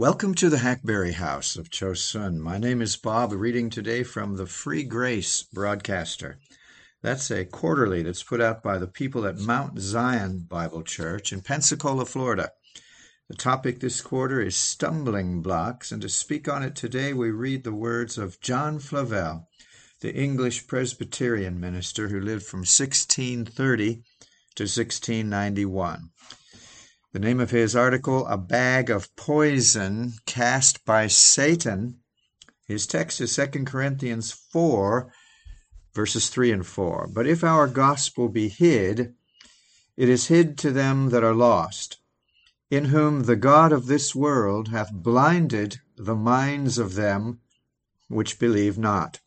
Welcome to the Hackberry House of Chosun. My name is Bob, reading today from the Free Grace Broadcaster. That's a quarterly that's put out by the people at Mount Zion Bible Church in Pensacola, Florida. The topic this quarter is stumbling blocks, and to speak on it today, we read the words of John Flavel, the English Presbyterian minister who lived from 1630 to 1691. The name of his article, A Bag of Poison Cast by Satan. His text is 2 Corinthians 4, verses 3 and 4. But if our gospel be hid, it is hid to them that are lost, in whom the God of this world hath blinded the minds of them which believe not.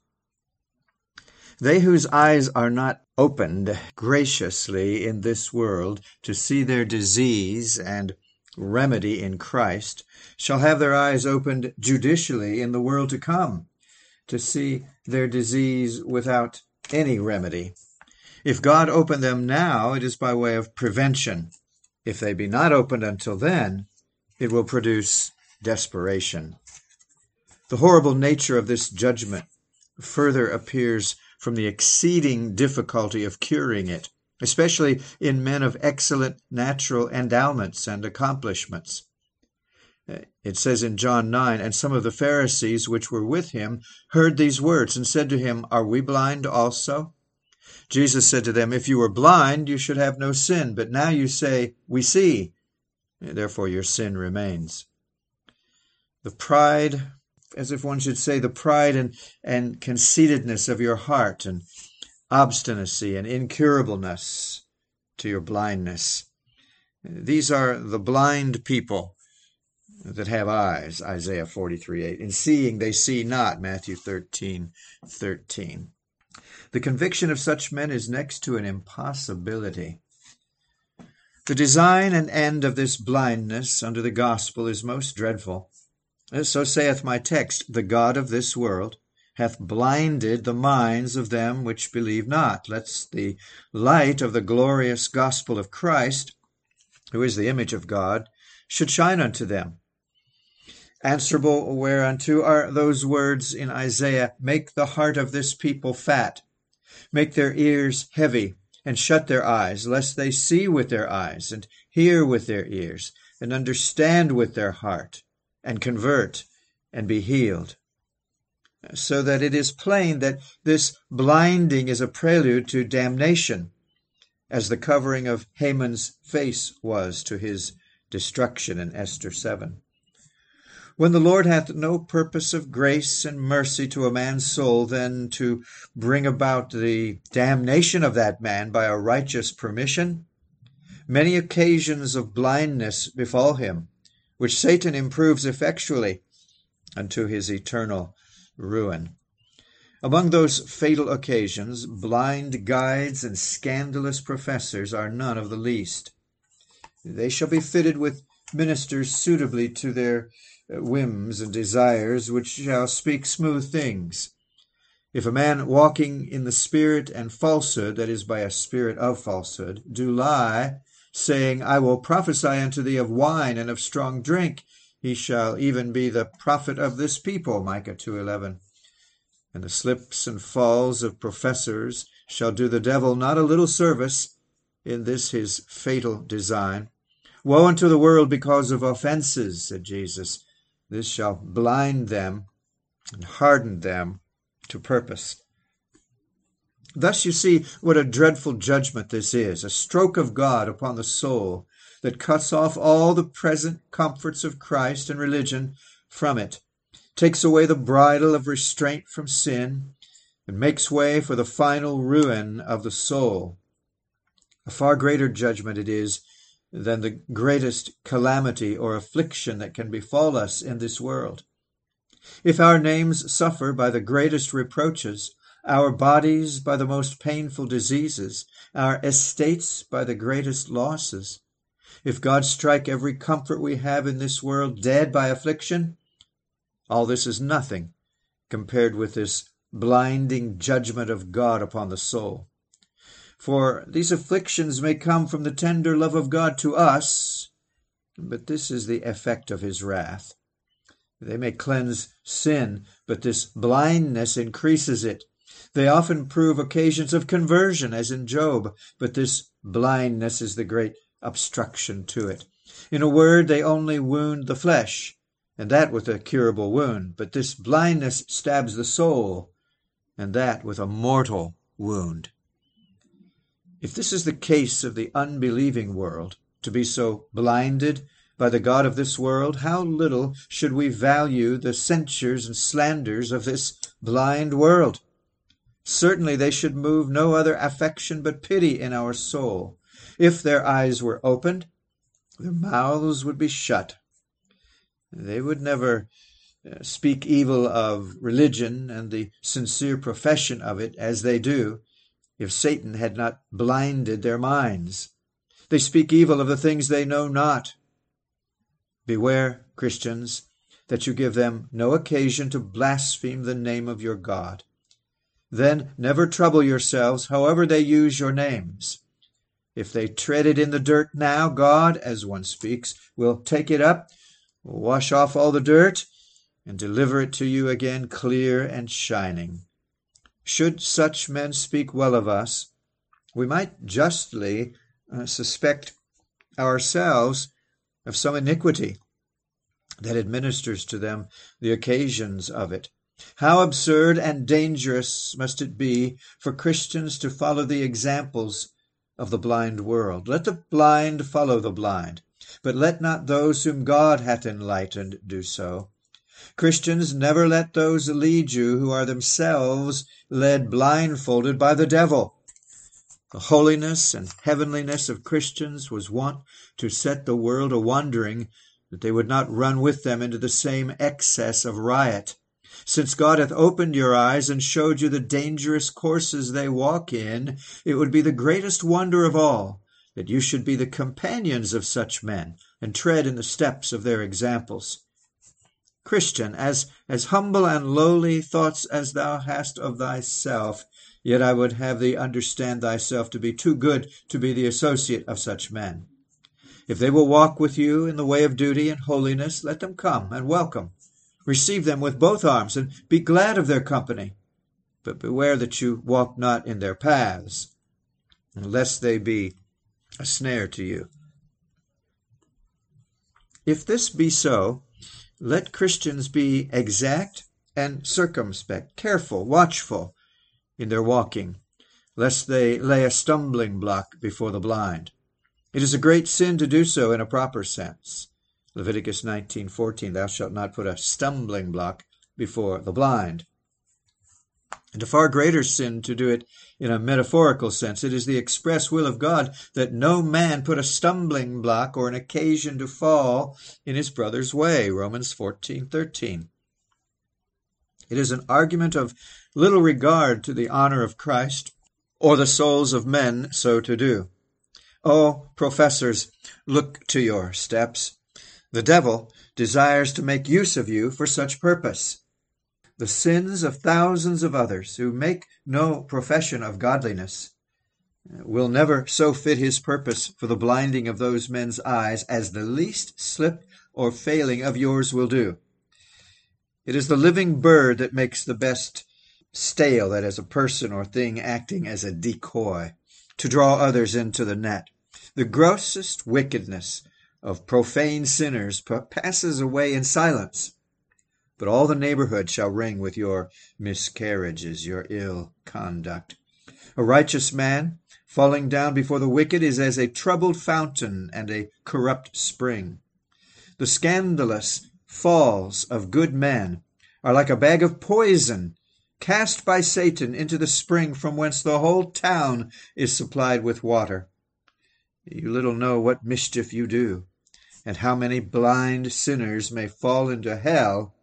They whose eyes are not opened graciously in this world to see their disease and remedy in Christ shall have their eyes opened judicially in the world to come to see their disease without any remedy. If God open them now, it is by way of prevention. If they be not opened until then, it will produce desperation. The horrible nature of this judgment further appears from the exceeding difficulty of curing it, especially in men of excellent natural endowments and accomplishments. Uh, it says in John 9, And some of the Pharisees which were with him heard these words, and said to him, Are we blind also? Jesus said to them, If you were blind, you should have no sin, but now you say, We see, therefore your sin remains. The pride as if one should say, the pride and, and conceitedness of your heart, and obstinacy and incurableness to your blindness. These are the blind people that have eyes, Isaiah 43 8. In seeing, they see not, Matthew 13 13. The conviction of such men is next to an impossibility. The design and end of this blindness under the gospel is most dreadful. So saith my text, The God of this world hath blinded the minds of them which believe not, lest the light of the glorious gospel of Christ, who is the image of God, should shine unto them. Answerable whereunto are those words in Isaiah, Make the heart of this people fat, make their ears heavy, and shut their eyes, lest they see with their eyes, and hear with their ears, and understand with their heart and convert and be healed. So that it is plain that this blinding is a prelude to damnation, as the covering of Haman's face was to his destruction in Esther 7. When the Lord hath no purpose of grace and mercy to a man's soul than to bring about the damnation of that man by a righteous permission, many occasions of blindness befall him, which Satan improves effectually unto his eternal ruin. Among those fatal occasions, blind guides and scandalous professors are none of the least. They shall be fitted with ministers suitably to their uh, whims and desires, which shall speak smooth things. If a man walking in the spirit and falsehood, that is, by a spirit of falsehood, do lie, saying, I will prophesy unto thee of wine and of strong drink. He shall even be the prophet of this people, Micah 2.11. And the slips and falls of professors shall do the devil not a little service in this his fatal design. Woe unto the world because of offenses, said Jesus. This shall blind them and harden them to purpose. Thus you see what a dreadful judgment this is, a stroke of God upon the soul that cuts off all the present comforts of Christ and religion from it, takes away the bridle of restraint from sin, and makes way for the final ruin of the soul. A far greater judgment it is than the greatest calamity or affliction that can befall us in this world. If our names suffer by the greatest reproaches, our bodies by the most painful diseases, our estates by the greatest losses. If God strike every comfort we have in this world dead by affliction, all this is nothing compared with this blinding judgment of God upon the soul. For these afflictions may come from the tender love of God to us, but this is the effect of his wrath. They may cleanse sin, but this blindness increases it. They often prove occasions of conversion, as in Job, but this blindness is the great obstruction to it. In a word, they only wound the flesh, and that with a curable wound, but this blindness stabs the soul, and that with a mortal wound. If this is the case of the unbelieving world, to be so blinded by the God of this world, how little should we value the censures and slanders of this blind world? Certainly they should move no other affection but pity in our soul. If their eyes were opened, their mouths would be shut. They would never uh, speak evil of religion and the sincere profession of it as they do if Satan had not blinded their minds. They speak evil of the things they know not. Beware, Christians, that you give them no occasion to blaspheme the name of your God. Then never trouble yourselves, however they use your names. If they tread it in the dirt now, God, as one speaks, will take it up, wash off all the dirt, and deliver it to you again clear and shining. Should such men speak well of us, we might justly uh, suspect ourselves of some iniquity that administers to them the occasions of it. How absurd and dangerous must it be for Christians to follow the examples of the blind world. Let the blind follow the blind, but let not those whom God hath enlightened do so. Christians, never let those lead you who are themselves led blindfolded by the devil. The holiness and heavenliness of Christians was wont to set the world a wondering that they would not run with them into the same excess of riot. Since God hath opened your eyes and showed you the dangerous courses they walk in, it would be the greatest wonder of all that you should be the companions of such men and tread in the steps of their examples. Christian, as, as humble and lowly thoughts as thou hast of thyself, yet I would have thee understand thyself to be too good to be the associate of such men. If they will walk with you in the way of duty and holiness, let them come and welcome. Receive them with both arms, and be glad of their company. But beware that you walk not in their paths, lest they be a snare to you. If this be so, let Christians be exact and circumspect, careful, watchful in their walking, lest they lay a stumbling block before the blind. It is a great sin to do so in a proper sense. Leviticus 19:14 Thou shalt not put a stumbling block before the blind. And a far greater sin to do it in a metaphorical sense. It is the express will of God that no man put a stumbling block or an occasion to fall in his brother's way. Romans 14:13. It is an argument of little regard to the honor of Christ or the souls of men so to do. Oh, professors, look to your steps. The devil desires to make use of you for such purpose. The sins of thousands of others who make no profession of godliness uh, will never so fit his purpose for the blinding of those men's eyes as the least slip or failing of yours will do. It is the living bird that makes the best stale, that is, a person or thing acting as a decoy to draw others into the net. The grossest wickedness of profane sinners passes away in silence. But all the neighborhood shall ring with your miscarriages, your ill conduct. A righteous man falling down before the wicked is as a troubled fountain and a corrupt spring. The scandalous falls of good men are like a bag of poison cast by Satan into the spring from whence the whole town is supplied with water. You little know what mischief you do and how many blind sinners may fall into hell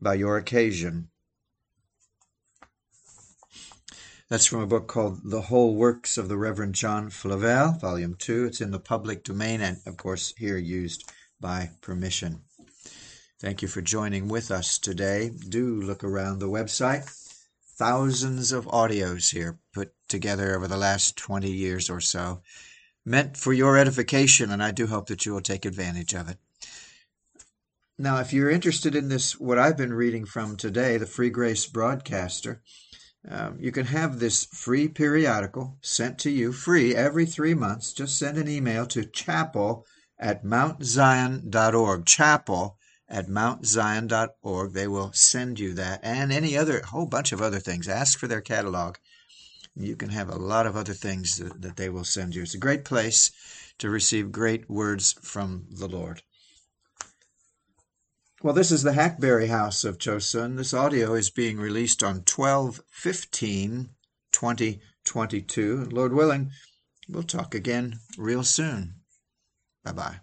by your occasion. That's from a book called The Whole Works of the Reverend John Flavel, Volume 2. It's in the public domain and, of course, here used by permission. Thank you for joining with us today. Do look around the website. Thousands of audios here put together over the last 20 years or so meant for your edification, and I do hope that you will take advantage of it. Now, if you're interested in this, what I've been reading from today, the Free Grace Broadcaster, um, you can have this free periodical sent to you free every three months. Just send an email to chapel at mountzion.org. Chapel at mountzion.org. They will send you that and any other, whole bunch of other things. Ask for their catalog. You can have a lot of other things that, that they will send you. It's a great place to receive great words from the Lord. Well, this is the Hackberry House of Chosun. This audio is being released on 12 15 2022. Lord willing, we'll talk again real soon. Bye bye.